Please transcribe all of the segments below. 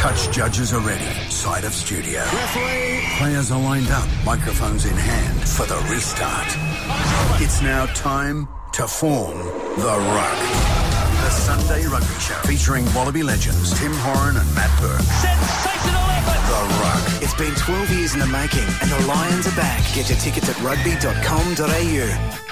Touch judges are ready. Side of studio. Referee. Players are lined up, microphones in hand for the restart. It's now time to form the ruck. The Sunday Rugby Show featuring Wallaby legends Tim Horan and Matt Burke. Sensational effort. The Ruck. It's been 12 years in the making, and the Lions are back. Get your tickets at rugby.com.au.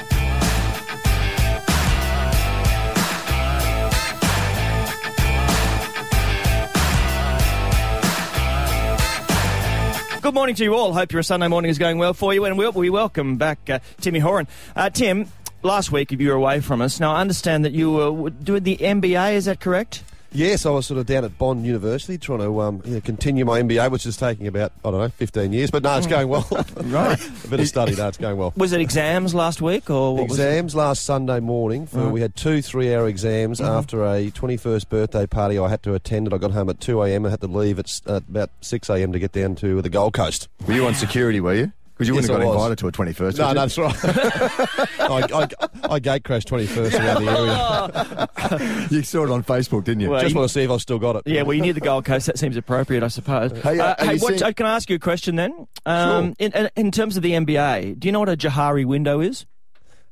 Good morning to you all. Hope your Sunday morning is going well for you, and we, we welcome back uh, Timmy Horan. Uh, Tim, last week you were away from us. Now I understand that you were doing the MBA. Is that correct? Yes, I was sort of down at Bond University trying to um, you know, continue my MBA, which is taking about, I don't know, 15 years. But no, it's going well. Right. a bit of study, no, it's going well. Was it exams last week or what was? Exams last Sunday morning. For, Right. We had two three hour exams Mm-hmm. after a 21st birthday party I had to attend. And I got home at 2 a.m. and had to leave at s- at about 6 a.m. to get down to the Gold Coast. Were you on security, were you? Because you Yes, wouldn't have got invited to a 21st. No, would you? that's right. I, I, I gate crashed 21st around the area. You saw it on Facebook, didn't you? Well, Just you- want to see if I've still got it. Yeah, well, you need the Gold Coast. That seems appropriate, I suppose. Hey, uh, hey what, seeing- uh, can I ask you a question then? Um, in, in, in terms of the MBA, do you know what a Johari window is?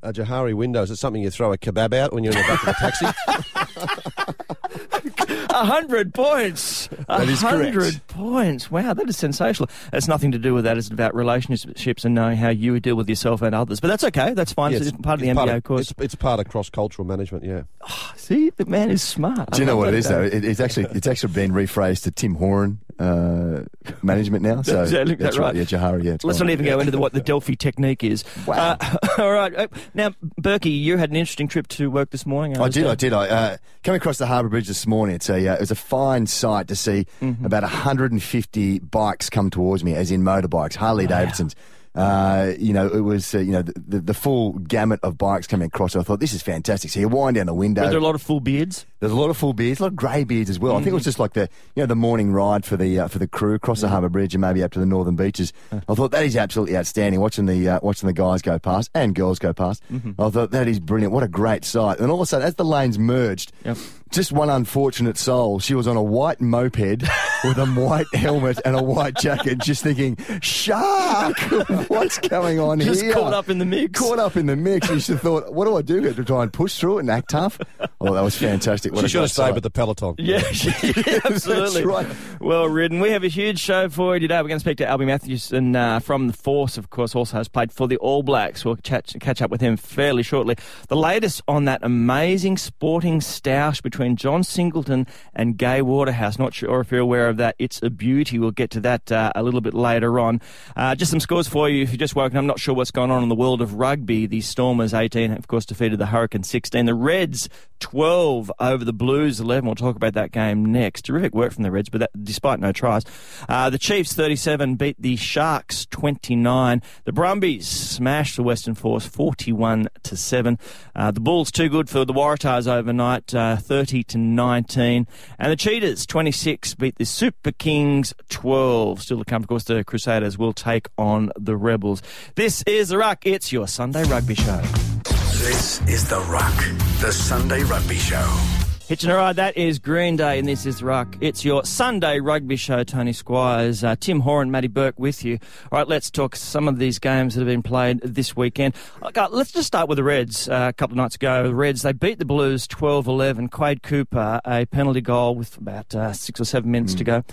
A Johari window, is it something you throw a kebab out when you're in the back of a taxi? A hundred points. A That is correct. hundred points. Wow, that is sensational. It's nothing to do with that. It's about relationships and knowing how you deal with yourself and others. But that's okay. That's fine. Yeah, it's, part of the it's MBA course. It's, it's part of cross cultural management, yeah. See, the man is smart. Do you know what it that is though? It, it's actually it's actually been rephrased to Tim Horan uh, management now. So Is that- is that that's right? Yeah, Johari. Yeah. Let's gone. not even go into the, what the Delphi technique is. Wow. Uh, all right. Now, Burkey, you had an interesting trip to work this morning. I did, I did. I uh, coming across the Harbour Bridge this morning. It's a uh, it was a fine sight to see Mm-hmm. about 150 bikes come towards me, as in motorbikes, Harley Davidsons. Uh, you know, it was uh, you know the, the, the full gamut of bikes coming across. I thought this is fantastic. So you wind down the window. Were there a lot of full beards? There's a lot of full beards, a lot of grey beards as well. I think it was just like the you know the morning ride for the uh, for the crew across the Harbour Bridge and maybe up to the northern beaches. I thought that is absolutely outstanding. Watching the uh, watching the guys go past and girls go past, Mm-hmm. I thought that is brilliant. What a great sight! And all of a sudden, as the lanes merged, Yep. just one unfortunate soul. She was on a white moped with a white helmet and a white jacket, just thinking, "Shark! What's going on Just here?" Just caught up in the mix. Caught up in the mix. And she thought, "What do I do here to try and push through it and act tough?" Oh, that was fantastic. What She should have stayed with the peloton. Yeah, absolutely. right. Well ridden. We have a huge show for you today. We're going to speak to Alby Mathewson uh, from the Force, of course, also has played for the All Blacks. We'll chat, catch up with him fairly shortly. The latest on that amazing sporting stoush between John Singleton and Gai Waterhouse. Not sure if you're aware of that. It's a beauty. We'll get to that uh, a little bit later on. Uh, just some scores for you if you're just woken. I'm not sure what's going on in the world of rugby. The Stormers 18, of course, defeated the Hurricanes 16. The Reds 12 over the Blues 11. We'll talk about that game next. Terrific work from the Reds, but that, despite no tries. Uh, the Chiefs 37 beat the Sharks 29. The Brumbies smashed the Western Force 41 to 7. Uh, the Bulls too good for the Waratahs overnight, uh, 30 to 19. And the Cheetahs 26 beat the Super Kings 12. Still to come, of course, the Crusaders will take on the Rebels. This is The Ruck. It's your Sunday Rugby Show. This is The Ruck, the Sunday Rugby Show. Hitching a ride, that is Green Day, and this is Ruck. It's your Sunday rugby show, Tony Squires, uh, Tim Horan, Matty Burke with you. All right, let's talk some of these games that have been played this weekend. Okay, let's just start with the Reds. Uh, a couple of nights ago, the Reds, they beat the Blues 12-11. Quade Cooper, a penalty goal with about uh, six or seven minutes to go.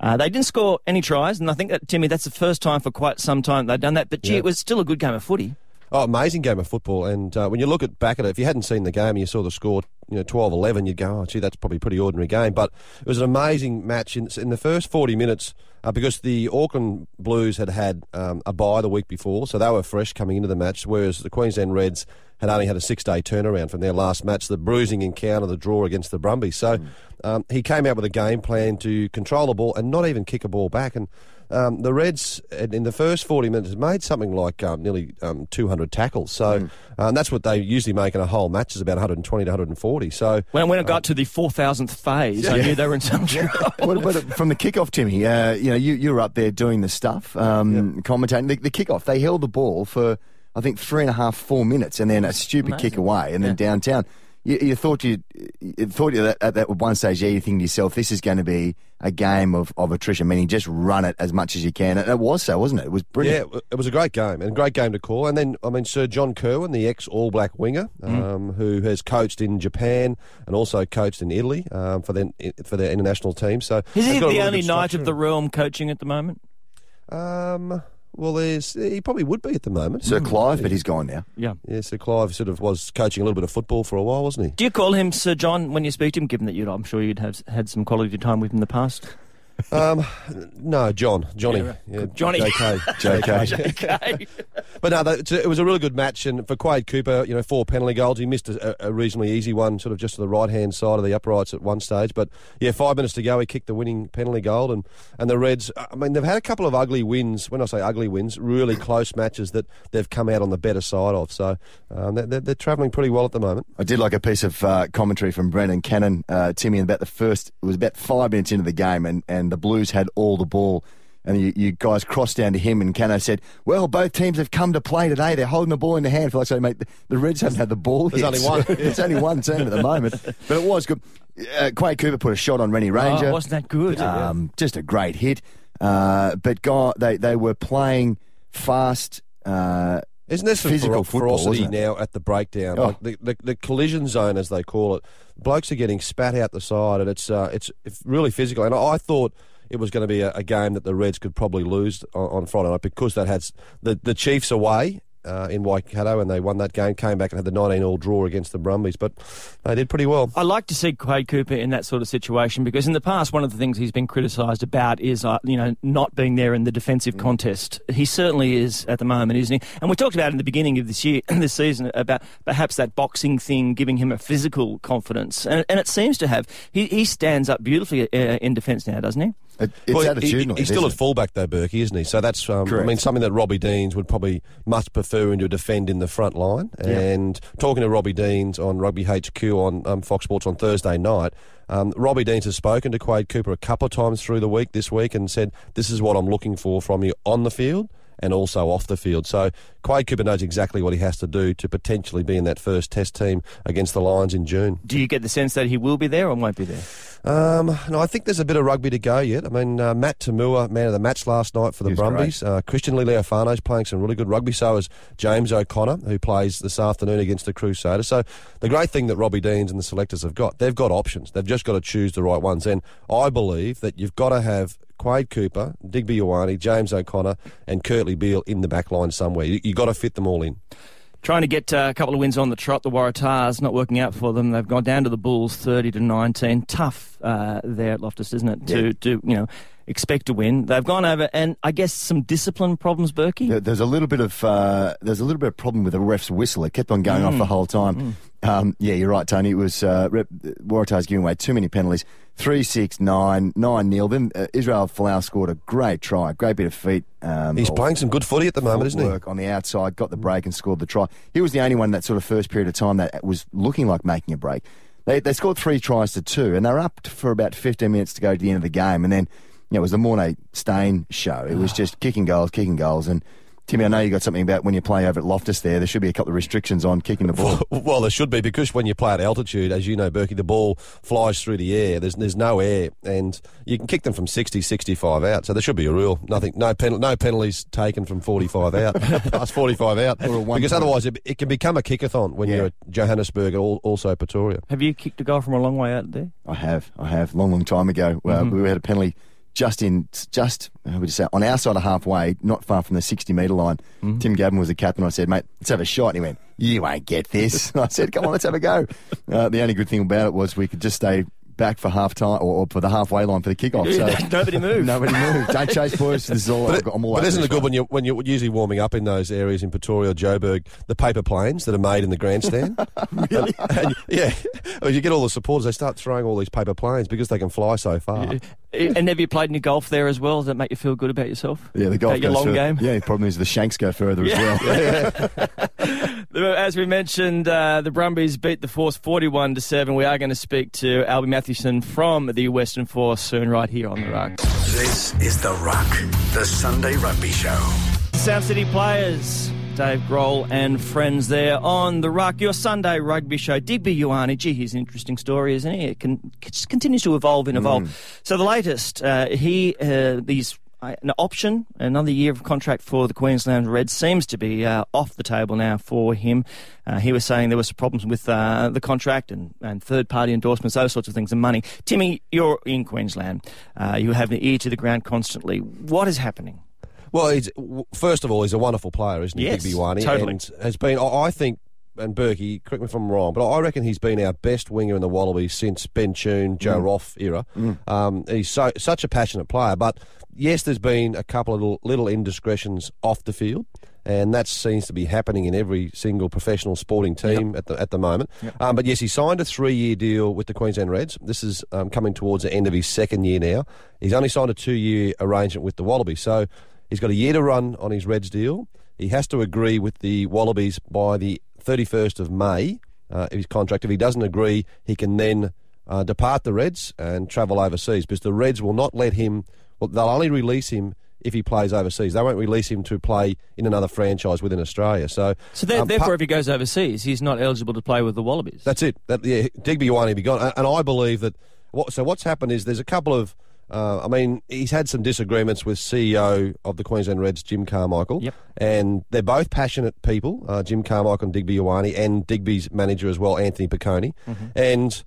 Uh, they didn't score any tries, and I think that, Timmy, that's the first time for quite some time they've done that. But, gee, Yeah. it was still a good game of footy. Oh, amazing game of football. And uh, when you look at back at it, if you hadn't seen the game and you saw the score, you know, 12-11, you'd go, oh, gee, that's probably a pretty ordinary game. But it was an amazing match in, in the first 40 minutes uh, because the Auckland Blues had had um, a bye the week before, so they were fresh coming into the match, whereas the Queensland Reds had only had a six-day turnaround from their last match, the bruising encounter, the draw against the Brumbies. So um, he came out with a game plan to control the ball and not even kick a ball back. And um, the Reds, in in the first 40 minutes, made something like um, nearly um, 200 tackles. So um, that's what they usually make in a whole match, is about 120 to 140. So When, when it got to the 4,000th phase, I knew they were in some trouble. What about it- from the kickoff, Timmy? Uh, you know, you you were up there doing the stuff, um, commentating the, the kickoff. They held the ball for I think three and a half, four minutes, and then a stupid kick away, and then downtown. You, you thought you, you thought you at, at that one stage, yeah, you think to yourself, this is going to be a game of, of attrition, meaning just run it as much as you can. And it was so, wasn't it? It was brilliant. Yeah, it was a great game and a great game to call. And then, I mean, Sir John Kirwan, the ex All Black winger, um, who has coached in Japan and also coached in Italy um, for their for their international team. So Is he the really only knight of the realm coaching at the moment? Um, well, there's he probably would be at the moment. Sir hmm. Clive, but he's gone now. Yeah. Yeah, Sir Clive sort of was coaching a little bit of football for a while, wasn't he? Do you call him Sir John when you speak to him, given that you'd, I'm sure you'd have had some quality time with him in the past? Um, no, John, Johnny, Yeah, yeah, Johnny. JK, JK. okay. But no, that, it was a really good match, and for Quade Cooper, you know, four penalty goals. He missed a, a reasonably easy one, sort of just to the right hand side of the uprights at one stage. But yeah, five minutes to go, he kicked the winning penalty goal, and and the Reds. I mean, they've had a couple of ugly wins. When I say ugly wins, really close matches that they've come out on the better side of. So um, they're, they're, they're travelling pretty well at the moment. I did like a piece of uh, commentary from Brendan Cannon, uh, Timmy, about the first. It was about five minutes into the game, and, and the Blues had all the ball. And you, you guys crossed down to him, and Cano said, "Well, both teams have come to play today. They're holding the ball in their hand." For like say, mate, the, the Reds haven't had the ball. There's yet. only one. There's only one team at the moment, but it was good. Uh, Quade Cooper put a shot on Rene Ranger. Oh, wasn't that good? Um, just a great hit. Uh, but God, they they were playing fast. Uh, Isn't there some Physical fer- football, ferocity isn't it? now at the breakdown? Oh. Like the, the, the collision zone, as they call it. Blokes are getting spat out the side, and it's uh, it's really physical. And I, thought it was going to be a, a game that the Reds could probably lose on, on Friday night because that had the the Chiefs away. Uh, in Waikato, and they won that game. Came back and had the 19-all draw against the Brumbies, but they did pretty well. I like to see Quade Cooper in that sort of situation because in the past, one of the things he's been criticised about is, uh, you know, not being there in the defensive contest. He certainly is at the moment, isn't he? And we talked about in the beginning of this year, this season, about perhaps that boxing thing giving him a physical confidence, and, and it seems to have. He, he stands up beautifully uh, in defence now, doesn't he? It, it's Well, he- he's still at fullback though, Burkey, isn't he? So that's, um, I mean, something that Robbie Deans would probably much prefer him to defend in the front line. And talking to Robbie Deans on Rugby HQ on um, Fox Sports on Thursday night, um, Robbie Deans has spoken to Quade Cooper a couple of times through the week this week and said, "This is what I'm looking for from you on the field." And also off the field. So Quade Cooper knows exactly what he has to do to potentially be in that first test team against the Lions in June. Do you get the sense that he will be there or won't be there? Um, no, I think there's a bit of rugby to go yet. I mean, uh, Matt Toomua, man of the match last night for the He Brumbies. Uh, Christian Lealiifano's playing some really good rugby. So is James O'Connor, who plays this afternoon against the Crusaders. So the great thing that Robbie Deans and the selectors have got, they've got options. They've just got to choose the right ones. And I believe that you've got to have Quade Cooper, Digby Ioane, James O'Connor, and Kurtley Beale in the back line somewhere. You, you've got to fit them all in. Trying to get uh, a couple of wins on the trot. The Waratahs not working out for them. They've gone down to the Bulls, thirty to nineteen. Tough uh, there at Loftus, isn't it? To, Yeah. to you know expect to win. They've gone over, and I guess some discipline problems, Burkey. There- There's a little bit of uh, there's a little bit of problem with the ref's whistle. It kept on going off the whole time. Um, yeah, you're right, Tony. It was uh, rep, Waratahs giving away too many penalties. Three, six, nine, nine nil. Then uh, Israel Folau scored a great try, great bit of feet. Um, He's playing some good footy at the moment, isn't he? on the outside, got the break and scored the try. He was the only one that sort of first period of time that was looking like making a break. They, they scored three tries to two, and they were up for about 15 minutes to go to the end of the game. And then, you know, it was the Morné Steyn show. It was just kicking goals, kicking goals. And Timmy, I know you got something about when you play over at Loftus there. There should be a couple of restrictions on kicking the ball. Well, there should be because when you play at altitude, as you know, Burkey, the ball flies through the air. There's there's no air, and you can kick them from 60, 65 out. So there should be a rule. Nothing, no pen, no penalties taken from 45 out, past 45 out, Or a one because otherwise it, it can become a kickathon when Yeah. you're at Johannesburg and also Pretoria. Have you kicked a goal from a long way out there? I have, I have, long, long time ago. Uh, we had a penalty just in, just how would you say, on our side of halfway, not far from the sixty metre line. Tim Gavin was the captain. I said, "Mate, let's have a shot." And he went, "You won't get this." I said, "Come on, let's have a go." Uh, the only good thing about it was we could just stay back for half time or, or for the halfway line for the kickoff. So Nobody moved. nobody moved. Don't chase, boys. This is all. But, it- I'm all but over isn't this it good one. when you when you're usually warming up in those areas in Pretoria or Joburg, the paper planes that are made in the grandstand? really? And, yeah. Well, you get all the supporters, they start throwing all these paper planes because they can fly so far. and have you played any golf there as well? Does that make you feel good about yourself? Yeah, the golf About your long further. game. Yeah, the problem is the shanks go further as well. As we mentioned, uh, the Brumbies beat the Force 41 to 7. We are going to speak to Alby Mathewson from the Western Force soon, right here on the Ruck. This is The Ruck, the Sunday Rugby Show. Sound City players Dave Grohl and friends there on the Ruck, your Sunday rugby show. Digby Ioane, gee, he's an interesting story, isn't he? It, can, it just continues to evolve and evolve. Mm. So the latest, uh, he uh, these an option, another year of contract for the Queensland Reds seems to be uh, off the table now for him. Uh, he was saying there were some problems with uh, the contract and, and third party endorsements, those sorts of things, and money. Timmy, you're in Queensland. Uh, you have the ear to the ground constantly. What is happening? Well, first of all, he's a wonderful player, isn't he, Yes, Digby Ioane? totally. And has been, I think, and Burkey, correct me if I'm wrong, but I reckon he's been our best winger in the Wallabies since Ben Tune, Joe Roff era. Um, he's so such a passionate player. But yes, there's been a couple of little, little indiscretions off the field. And that seems to be happening in every single professional sporting team at the at the moment. Um, but yes, he signed a three-year deal with the Queensland Reds. This is um, coming towards the end of his second year now. He's only signed a two-year arrangement with the Wallabies, so he's got a year to run on his Reds deal. He has to agree with the Wallabies by the 31st of May uh, his contract. If he doesn't agree, he can then uh, depart the Reds and travel overseas because the Reds will not let him. Well, they'll only release him if he plays overseas. They won't release him to play in another franchise within Australia. So, So um, therefore, pa- if he goes overseas, he's not eligible to play with the Wallabies. that's it. That, yeah, Digby won't be gone. And- And I believe that. What, so what's happened is there's a couple of. Uh, I mean, he's had some disagreements with CEO of the Queensland Reds, Jim Carmichael. Yep. And they're both passionate people, uh, Jim Carmichael and Digby Ioane, and Digby's manager as well, Anthony Piccone. And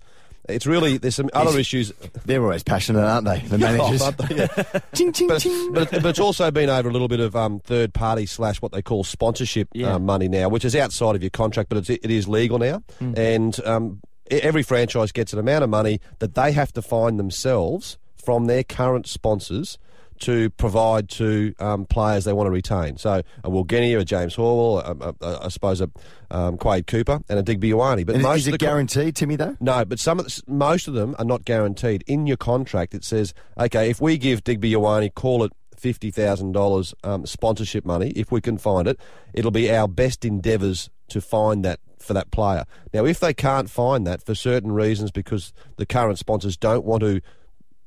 it's really there's some other issues. They're always passionate, aren't they? The managers. Oh, they? Yeah. ching, ching, but, ching. but, but it's also been over a little bit of um, third party slash what they call sponsorship Yeah. uh, money now, which is outside of your contract, but it's, it is legal now. And um, every franchise gets an amount of money that they have to find themselves from their current sponsors to provide to um, players they want to retain. So a Will Genia, a James Horwill, a, a, a, I suppose a um, Quade Cooper, and a Digby Ioane. But Is, most is it guaranteed, Timmy, though? no, but some of the, most of them are not guaranteed. In your contract, it says, okay, if we give Digby Ioane, call it fifty thousand dollars um, sponsorship money, if we can find it, it'll be our best endeavours to find that for that player. Now, if they can't find that for certain reasons, because the current sponsors don't want to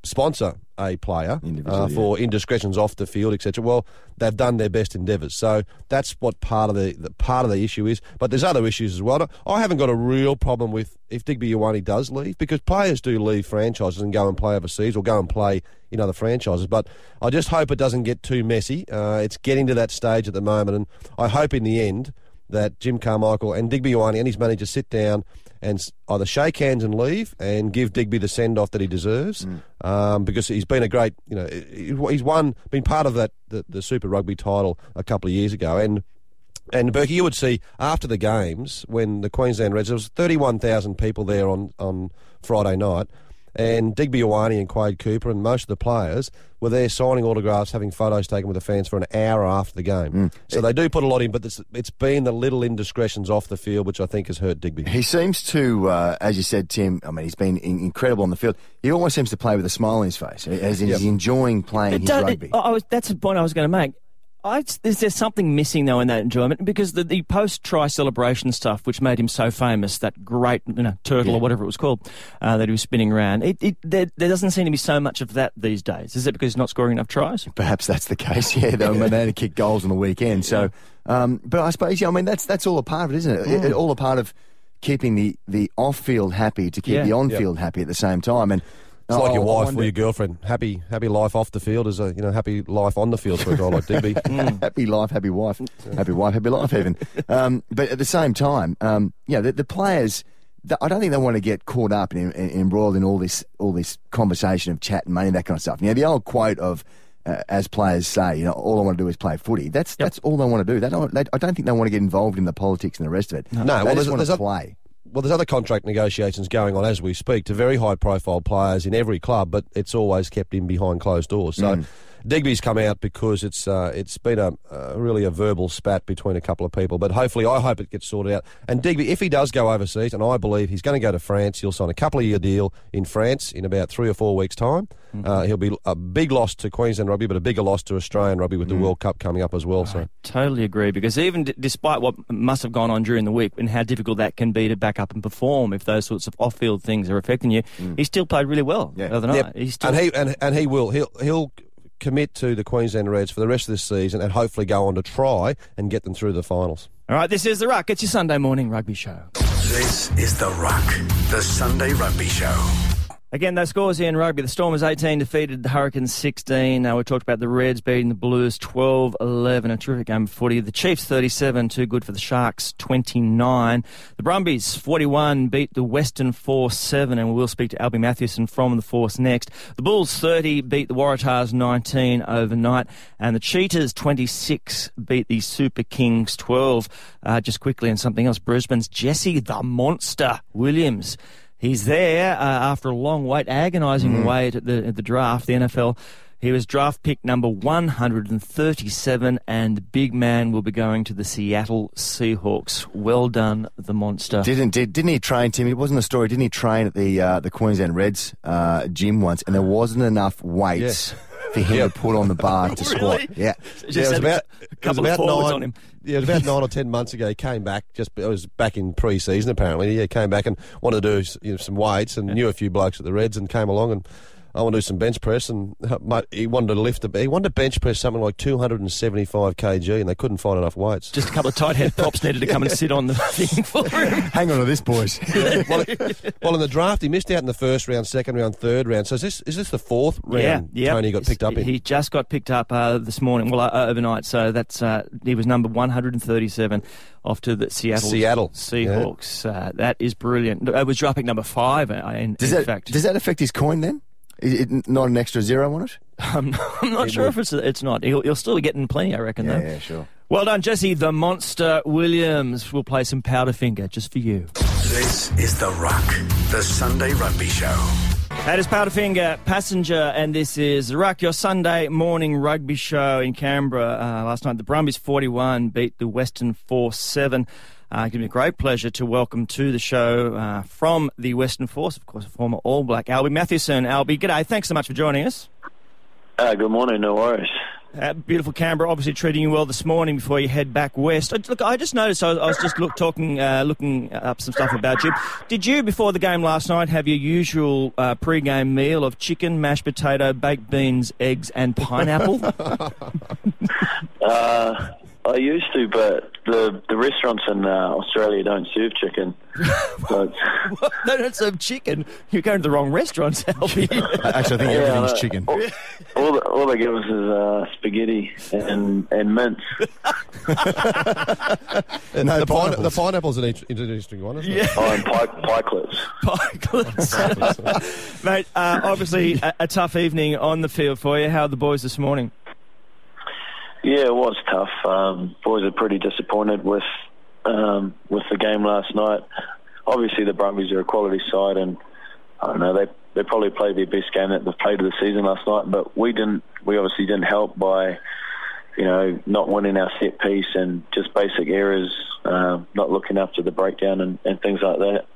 sponsor a player uh, for indiscretions off the field, etc. Well, they've done their best endeavours, so that's what part of the, the part of the issue is. But there's other issues as well. I haven't got a real problem with if Digby Ioane does leave because players do leave franchises and go and play overseas or go and play in other franchises. But I just hope it doesn't get too messy. Uh, it's getting to that stage at the moment, and I hope in the end that Jim Carmichael and Digby Ioane and his manager sit down and either shake hands and leave and give Digby the send off that he deserves. Um, because he's been a great, you know, he's won, been part of that the, the Super Rugby title a couple of years ago. And. And Burkey, you would see after the games when the Queensland Reds, there was 31,000 people there on, on Friday night, and Digby Ioane and Quade Cooper and most of the players were there signing autographs, having photos taken with the fans for an hour after the game. So they do put a lot in, but it's, it's been the little indiscretions off the field which I think has hurt Digby. He seems to, uh, as you said, Tim. I mean, he's been in- incredible on the field. He always seems to play with a smile on his face, as in Yep. he's enjoying playing his rugby. I I was, that's the point I was going to make. I, is there something missing though in that enjoyment? Because the, the post-try celebration stuff, which made him so famous, that great you know, turtle or whatever it was called uh, that he was spinning around, it, it, there, there doesn't seem to be so much of that these days. Is it because he's not scoring enough tries? Perhaps that's the case. Yeah, they were they only kick goals on the weekend. So, um, but I suppose yeah. I mean, that's that's all a part of it, isn't it? It- it- all a part of keeping the the off field happy to keep Yeah. the on field happy at the same time. And It's like your wife or your girlfriend. Happy, happy life off the field is a you know happy life on the field for a guy like Digby. happy life, happy wife, happy wife, happy life, even. Um, but at the same time, um, yeah, the, the players. th- I don't think they want to get caught up and in, embroiled in all this all this conversation of chat and money and that kind of stuff. You know, the old quote of. Uh, as players say, you know, all I want to do is play footy. That's that's all they want to do. They don't. They, I don't think they want to get involved in the politics and the rest of it. No, they well, just there's- want there's to a- play. Well, there's other contract negotiations going on as we speak to very high profile players in every club, but it's always kept in behind closed doors. So mm. Digby's come out because it's uh, it's been a uh, really a verbal spat between a couple of people, but hopefully I hope it gets sorted out. And Digby, if he does go overseas, and I believe he's going to go to France, he'll sign a couple of year deal in France in about three or four weeks' time. Uh, he'll be a big loss to Queensland rugby, but a bigger loss to Australian rugby with the World Cup coming up as well. So. Totally agree. Because even d- despite what must have gone on during the week and how difficult that can be to back up and perform if those sorts of off-field things are affecting you, he still played really well Yeah. the other night. Yep. He still, and he and, and he will he'll he'll commit to the Queensland Reds for the rest of this season and hopefully go on to try and get them through the finals. All right, this is The Ruck. It's your Sunday morning rugby show. This is The Ruck, the Sunday Rugby Show. Again, those scores here in rugby. The Stormers 18 defeated the Hurricanes 16. Uh, we talked about the Reds beating the Blues 12 11. A terrific game of footy. The Chiefs 37, too good for the Sharks 29. The Brumbies 41 beat the Western Force 7, and we will speak to Alby Mathewson from the Force next. The Bulls 30 beat the Waratahs 19 overnight, and the Cheetahs 26 beat the Super Kings 12. Uh, just quickly, and something else Brisbane's Jesse the Monster Williams. He's there uh, after a long wait, agonising wait at the, at the draft, the NFL. He was draft pick number 137, and the big man will be going to the Seattle Seahawks. Well done, the monster. Didn't did, didn't he train, Tim? It wasn't a story. Didn't he train at the uh, the Queensland Reds uh, gym once, and there wasn't enough weights for him to put on the bar to squat. Really? Yeah, Just Yeah, it was about, a it was couple of about nine, on him. Yeah, it was about nine or ten months ago. He came back. Just it was back in pre-season apparently. Yeah, came back and wanted to do you know, some weights and knew a few blokes at the Reds and came along and. I want to do some bench press, and mate, he wanted to lift. A, he wanted to bench press something like 275 kg, and they couldn't find enough weights. Just a couple of tight head pops needed to come and sit on the thing for him. hang on to this, boys. well, well, in the draft, he missed out in the first round, second round, third round. So is this is this the fourth round? yeah, Tony got picked up in. He just got picked up uh, this morning, well, uh, overnight. So that's uh, he was number 137 off to the Seattle Seattle, Seahawks. Uh, that is brilliant. It was draft pick number five. Uh, in, Does in that fact, does that affect his coin then? Is it not an extra zero on it? I'm, I'm not sure if it's it's not. He'll, he'll still be getting plenty, I reckon. though. yeah, sure. Well done, Jesse. The Monster Williams will play some Powderfinger just for you. This is The Ruck, the Sunday Rugby Show. That is Powderfinger Passenger, and this is the Ruck, your Sunday morning rugby show in Canberra. Uh, last night, the Brumbies 41 beat the Western Force 7. Uh, give me a great pleasure to welcome to the show uh, from the Western Force, of course, a former All Black, Alby Mathewson. Alby, g'day. Thanks so much for joining us. Uh, good morning, no worries. Uh, beautiful Canberra, obviously treating you well this morning before you head back west. Uh, Look, I just noticed. I was, I was just look, talking, uh, looking up some stuff about you. Did you, before the game last night, have your usual uh, pre-game meal of chicken, mashed potato, baked beans, eggs, and pineapple? I used to, but the the restaurants in uh, Australia don't serve chicken. so it's, they don't serve chicken. You're going to the wrong restaurants, Alby. Actually, I think Yeah, everything's I chicken. all, all, the, all they give us is uh, spaghetti and and mince. No the, pine, pineapples. the pineapple's an int- interesting one, isn't it? yeah. Oh, and pike, pikelets. Pikelets. Mate, uh, obviously a, a tough evening on the field for you. How are the boys this morning? Yeah, it was tough. Um, boys are pretty disappointed with um, with the game last night. Obviously, the Brumbies are a quality side, and I don't know they they probably played their best game that they've played of the season last night. But we didn't. We obviously didn't help by you know not winning our set piece and just basic errors, um, not looking after the breakdown and, and things like that.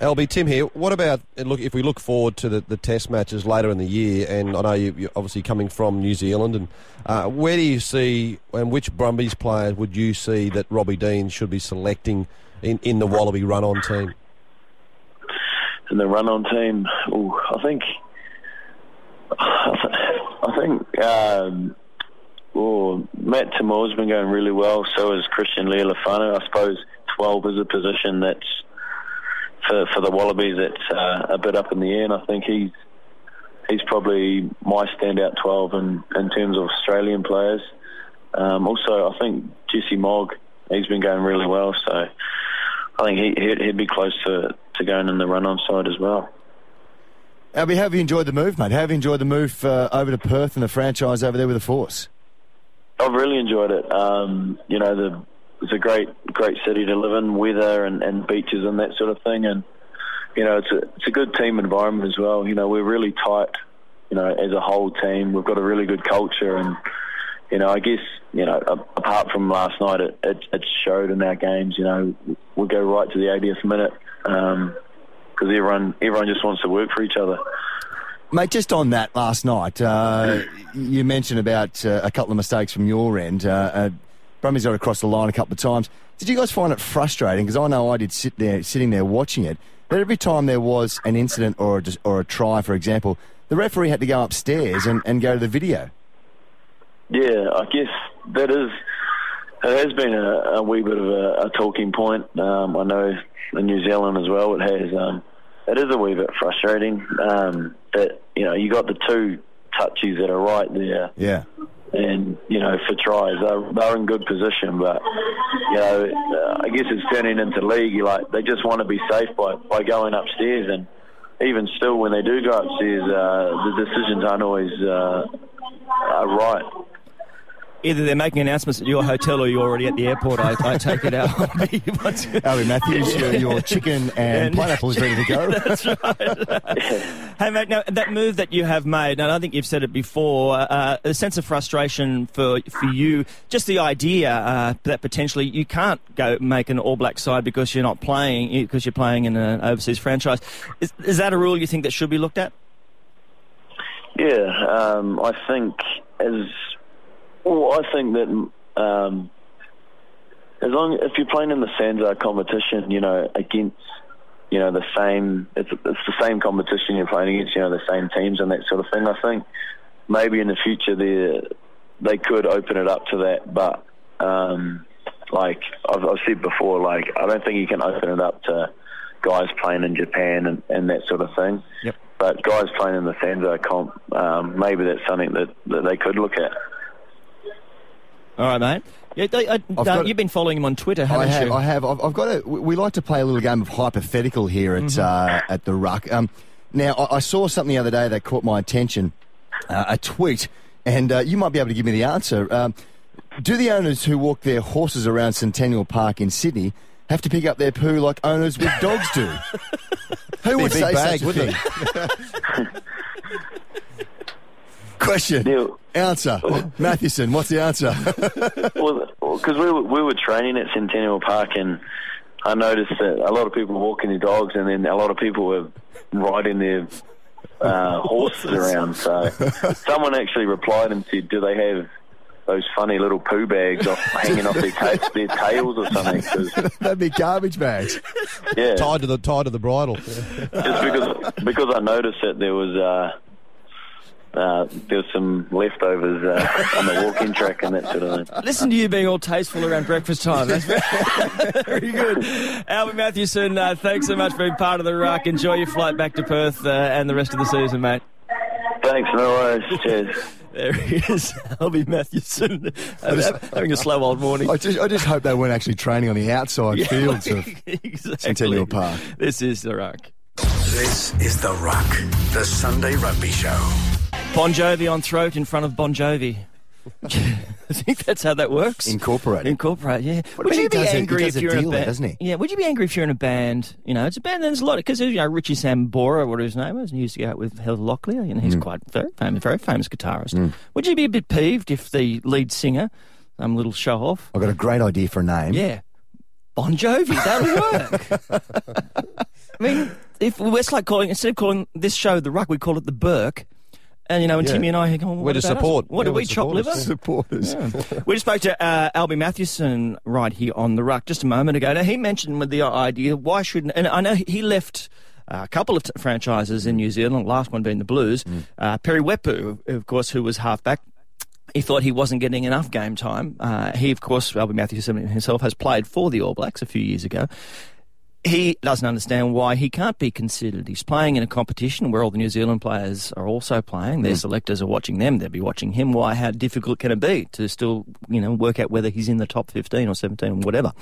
Alby Tim here. What about look if we look forward to the, the Test matches later in the year? And I know you, you're obviously coming from New Zealand, and uh, where do you see and which Brumbies players would you see that Robbie Dean should be selecting in, in the Wallaby run-on team? And the run-on team, ooh, I think, I think, um, oh, Matt Toomua's been going really well. So has Christian Lealiifano. I suppose 12 is a position that's for for the Wallabies. It's uh, a bit up in the air, and I think he's he's probably my standout 12 in in terms of Australian players. Um, also, I think Jesse Mogg, he's been going really well. So I think he he'd, he'd be close to to going in the run-on side as well. Alby, have you enjoyed the move, mate? Have you enjoyed the move uh, over to Perth and the franchise over there with the Force? I've really enjoyed it. Um, you know, the, it's a great, great city to live in, weather and, and beaches and that sort of thing. And you know, it's a it's a good team environment as well. You know, we're really tight. You know, as a whole team, we've got a really good culture, and you know, I guess you know, apart from last night, it it, it showed in our games. You know, we go right to the 80th minute because everyone everyone just wants to work for each other. Mate, just on that last night, uh, you mentioned about uh, a couple of mistakes from your end. Uh, Brumbies got across the line a couple of times. Did you guys find it frustrating? Because I know I did sit there, sitting there watching it. That every time there was an incident or a, or a try, for example, the referee had to go upstairs and, and go to the video yeah, I guess that is. It has been a, a wee bit of a, a talking point. Um, I know in New Zealand as well. It has. Um, it is a wee bit frustrating um, that you know you got the two touches that are right there, Yeah. And you know for tries they're, they're in good position. But you know, uh, I guess it's turning into league. Like they just want to be safe by by going upstairs, and even still when they do go upstairs, uh, the decisions aren't always uh, are right. Either they're making announcements at your hotel or you're already at the airport. I, I take it out. Alby Matthews, your, your chicken and And- pineapple is ready to go. That's right. hey, mate, now that move that you have made, and I think you've said it before, uh, a sense of frustration for for you, just the idea uh, that potentially you can't go make an All Black side because you're not playing, because you're playing in an overseas franchise. Is, is that a rule you think that should be looked at? Yeah, um, I think as well, I think that um, as long if you're playing in the Sanzar competition, you know against you know the same it's it's the same competition you're playing against, you know the same teams and that sort of thing. I think maybe in the future they they could open it up to that, but um, like I've, I've said before, like I don't think you can open it up to guys playing in Japan and, and that sort of thing. Yep. But guys playing in the Sanzar comp, um, maybe that's something that, that they could look at. All right, mate. Yeah, I, I, uh, got- you've been following him on Twitter, I haven't have, you? I have. I've, I've got a. We like to play a little game of hypothetical here at uh, at the Ruck. Um, now, I, I saw something the other day that caught my attention. Uh, a tweet, and uh, you might be able to give me the answer. Um, do the owners who walk their horses around Centennial Park in Sydney have to pick up their poo like owners with dogs do? who would say bag, such a thing? Question. Neil, Answer. Mathewson, what's the answer? well, because we were, we were training at Centennial Park, and I noticed that a lot of people were walking their dogs, and then a lot of people were riding their uh, horses around. So someone actually replied and said, "Do they have those funny little poo bags off, hanging off their, ta- their tails or something?" 'Cause, That'd be garbage bags. yeah, Tied to the tied to the bridle. just because because I noticed that there was uh, uh, there was some leftovers uh, on the walking track and that sort of thing. Listen to you being all tasteful around breakfast time. That's very, very good. Albert Mathewson, uh, thanks so much for being part of the ruck. Enjoy your flight back to Perth uh, and the rest of the season, mate. Thanks, no worries. Cheers. There he is, Alby Mathewson, uh, having a slow old morning. I just, I just hope they weren't actually training on the outside fields of exactly. Centennial Park. This is the ruck. This is The Ruck, the Sunday Rugby Show. Bon Jovi on throat in front of Bon Jovi. I think that's how that works. Incorporated. Incorporate, yeah. Would you be angry if you're in a band? doesn't he? Yeah. Would you be angry if you're in a band? You know, it's a band. There's a lot because you know Richie Sambora, what his name was, and he used to go out with Heather Locklear. You know, Mm. he's quite very famous, very famous guitarist. Would you be a bit peeved if the lead singer, some little show off, I've got a great idea for a name. yeah, Bon Jovi, that'll work. I mean, if it's like calling instead of calling this show the Ruck, we call it the Burke. And you know, and Yeah. Timmy and I are going, well, We're what to about us? support. What Yeah, do we chop liver? supporters. Supporters. We just spoke to uh, Alby Mathewson right here on the ruck just a moment ago. Now he mentioned with the idea why shouldn't and I know he left. Uh, a couple of t- franchises in New Zealand, the last one being the Blues. Uh, Piri Weepu, of course, who was halfback, he thought he wasn't getting enough game time. Uh, he, of course, Alby Mathewson himself has played for the All Blacks a few years ago. He doesn't understand why he can't be considered. He's playing in a competition where all the New Zealand players are also playing. Their selectors are watching them. They'll be watching him. Why? How difficult can it be to still, you know, work out whether he's in the top 15 or 17 or whatever?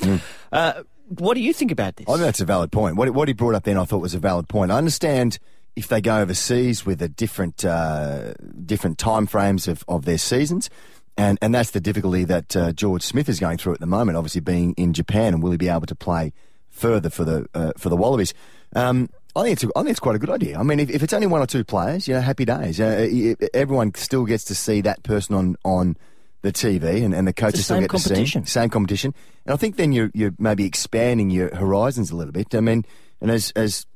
Uh, what do you think about this? I think that's a valid point. What, what he brought up then, I thought was a valid point. I understand if they go overseas with a different uh, different time frames of, of their seasons, and and that's the difficulty that uh, George Smith is going through at the moment. Obviously, being in Japan, and will he be able to play further for the uh, for the Wallabies? Um, I think it's a, I think it's quite a good idea. I mean, if, if it's only one or two players, you know, happy days. Uh, everyone still gets to see that person on on the TV, and, and the coaches the still get to see same competition. And I think then you're you're maybe expanding your horizons a little bit. I mean, and as as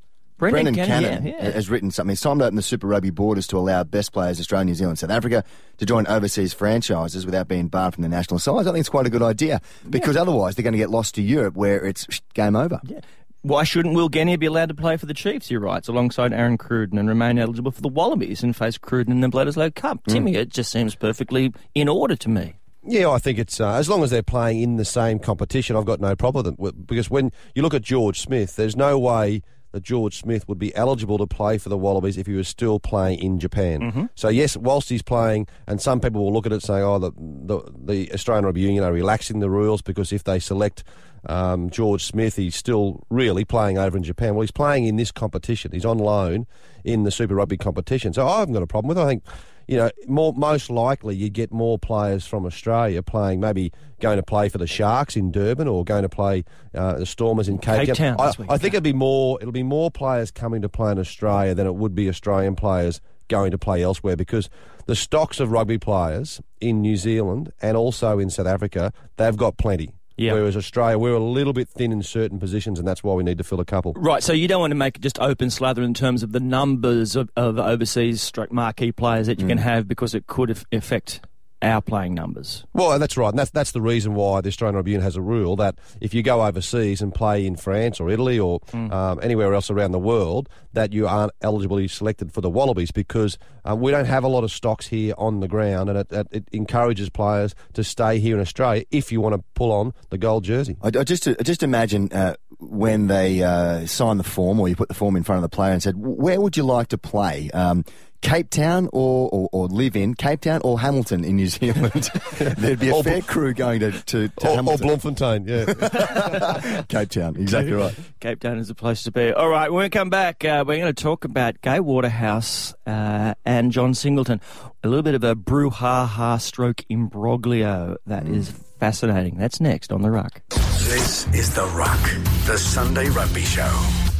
Brendan Brendan Cannon, Cannon yeah, yeah. has written something. It's time to open the Super Rugby borders to allow best players, Australia, New Zealand, South Africa, to join overseas franchises without being barred from the national sides. I think it's quite a good idea because otherwise they're going to get lost to Europe where it's game over. Yeah. Why shouldn't Will Genia be allowed to play for the Chiefs, he writes, alongside Aaron Cruden and remain eligible for the Wallabies and face Cruden in the Bledisloe Cup? Timmy, it just seems perfectly in order to me. Yeah, I think it's uh, as long as they're playing in the same competition, I've got no problem with them. Because when you look at George Smith, there's no way that George Smith would be eligible to play for the Wallabies if he was still playing in Japan. So yes, whilst he's playing, and some people will look at it saying, "Oh, the the, the Australian Rugby Union are relaxing the rules because if they select." Um, George Smith, he's still really playing over in Japan. Well, he's playing in this competition. He's on loan in the Super Rugby competition. So I haven't got a problem with it. I think you know, more most likely you get more players from Australia playing, maybe going to play for the Sharks in Durban or going to play uh, the Stormers in Cape, Cape Town I, I think it'll be more. It'll be more players coming to play in Australia than it would be Australian players going to play elsewhere because the stocks of rugby players in New Zealand and also in South Africa they've got plenty. Yeah. Whereas Australia, we're a little bit thin in certain positions, and that's why we need to fill a couple. Right, so you don't want to make it just open slather in terms of the numbers of, of overseas stroke marquee players that you can mm. have because it could af- affect our playing numbers. Well, that's right, and that's that's the reason why the Australian Rugby Union has a rule that if you go overseas and play in France or Italy or um, anywhere else around the world, that you aren't eligibly selected for the Wallabies because um, we don't have a lot of stocks here on the ground, and it, it, it encourages players to stay here in Australia if you want to pull on the gold jersey. I, I just I just imagine uh, when they uh, sign the form or you put the form in front of the player and said, "Where would you like to play?" Um, Cape Town or, or, or live in Cape Town or Hamilton in New Zealand. There'd be a Or fair crew going to, to, to Or, or Bloemfontein, yeah. Cape Town, exactly right. Cape Town is the place to be. All right, when we come back, uh, we're going to talk about Gai Waterhouse uh, and John Singleton. A little bit of a brouhaha stroke imbroglio that is fascinating. That's next on The Ruck. This is The Ruck, the Sunday Rugby Show.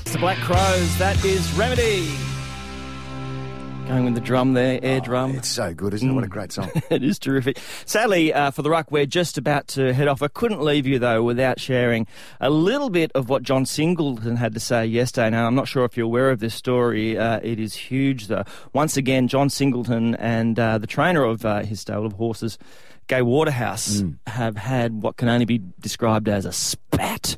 It's the Black Crowes. That is Remedy. Going with the drum there, air drum. It's so good, isn't it? What a great song. it is terrific. Sadly, uh, for the ruck, we're just about to head off. I couldn't leave you though without sharing a little bit of what John Singleton had to say yesterday. Now, I'm not sure if you're aware of this story. Uh, it is huge, though. Once again, John Singleton and uh, the trainer of uh, his stable of horses, Gai Waterhouse, have had what can only be described as a spat.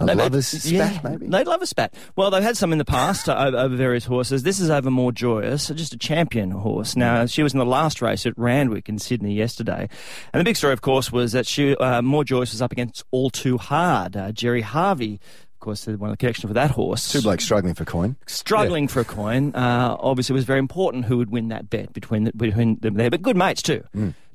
A lover's spat, yeah, maybe? They love a spat. Well, they've had some in the past uh, over, over various horses. This is over More Joyous, just a champion horse. Now, she was in the last race at Randwick in Sydney yesterday. And the big story, of course, was that she, uh, More Joyous was up against All Too Hard. Uh, Gerry Harvey, of course, the one of the connection for that horse Two blokes struggling for coin. struggling for a coin. Uh, obviously, it was very important who would win that bet between the, between them there, but good mates too.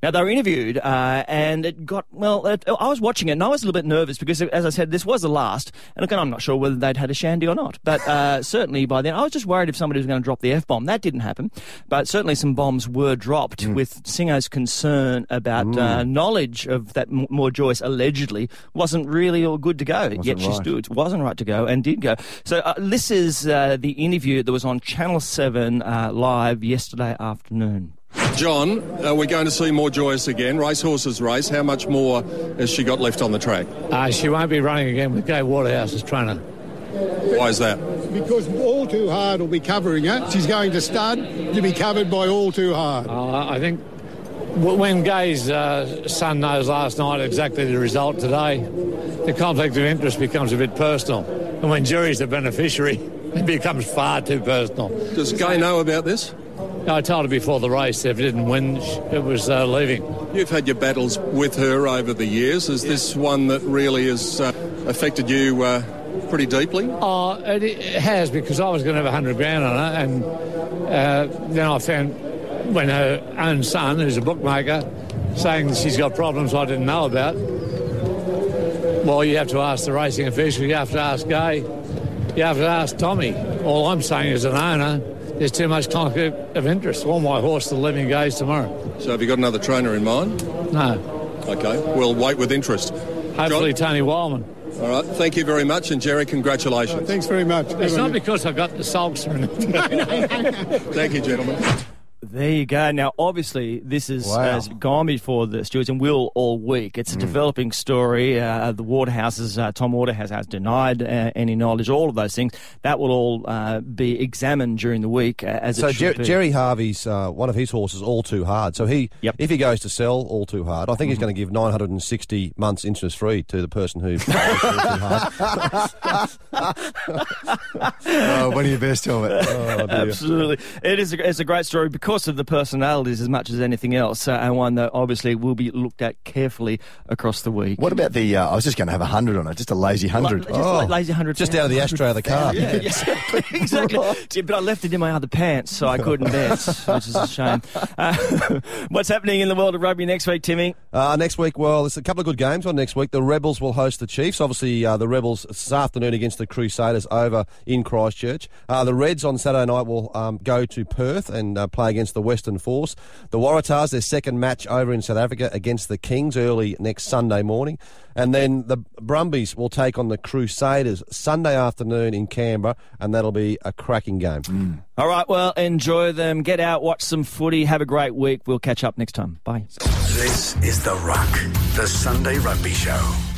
Now they were interviewed, uh, and it got well. It, I was watching it, and I was a little bit nervous because, as I said, this was the last. And again, I'm not sure whether they'd had a shandy or not, but uh, certainly by then, I was just worried if somebody was going to drop the f bomb. That didn't happen, but certainly some bombs were dropped with Singo's concern about uh, knowledge of that M- more Joyous allegedly wasn't really all good to go. Yet she right. stood wasn't right to go and did go. So uh, this is uh, the interview that was on Channel 7 uh, live yesterday afternoon. John, uh, we're going to see more Joyous again. Racehorses race. How much more has she got left on the track? Uh, she won't be running again with Gai Waterhouse as trainer. Why is that? Because All Too Hard will be covering her. She's going to stud to be covered by All Too Hard. Uh, I think when Gai's uh, son knows last night exactly the result today, the conflict of interest becomes a bit personal. And when Gerry's the beneficiary, it becomes far too personal. Does Gay know about this? I told her before the race if it didn't win, it was uh, leaving. You've had your battles with her over the years. Is this one that really has uh, affected you uh, pretty deeply? Oh, it, it has because I was going to have a hundred grand on her, and uh, then I found when her own son, who's a bookmaker, saying that she's got problems I didn't know about. Well, you have to ask the racing official, you have to ask Gai, you have to ask Tommy. All I'm saying as an owner, there's too much conflict of interest. All my horse to living Gai's tomorrow. So have you got another trainer in mind? No. Okay, we'll wait with interest. Hopefully, John? Tony Wildman. All right, thank you very much. And Gerry, congratulations. Thanks very much. It's not because I've got the sulks or anything. Thank you, gentlemen. There you go. Now, obviously, this is Wow. has gone before the stewards and will all week. Mm. It's a developing story. Uh, the Waterhouses, uh, Tom Waterhouse has denied uh, any knowledge. All of those things that will all uh, be examined during the week uh, as So it Jer- be. Gerry Harvey's uh, one of his horses, All Too Hard. So he, Yep. if he goes to sell All Too Hard, I think he's going to give 960 months interest free to the person who. buys All Too Hard. Oh, one of your best, Tom. Oh. Absolutely, it is. A, it's a great story because of the personalities as much as anything else, uh, and one that obviously will be looked at carefully across the week. What about the? Uh, I was just going to have a hundred on it, just a lazy hundred. Just like lazy hundred. Just out of the ashtray of the car. Yeah, exactly. exactly. Yeah, but I left it in my other pants, so I couldn't bet, which is a shame. Uh, what's happening in the world of rugby next week, Timmy? Uh, next week, well, there's a couple of good games on next week. The Rebels will host the Chiefs. Obviously, uh, the Rebels this afternoon against the Crusaders over in Christchurch. Uh, the Reds on Saturday night will um, go to Perth and uh, play against the Western Force. The Waratahs, their second match over in South Africa against the Kings early next Sunday morning. And then the Brumbies will take on the Crusaders Sunday afternoon in Canberra, and that'll be a cracking game. Mm. All right, well, enjoy them. Get out, watch some footy. Have a great week. We'll catch up next time. Bye. This is The Ruck, the Sunday Rugby Show.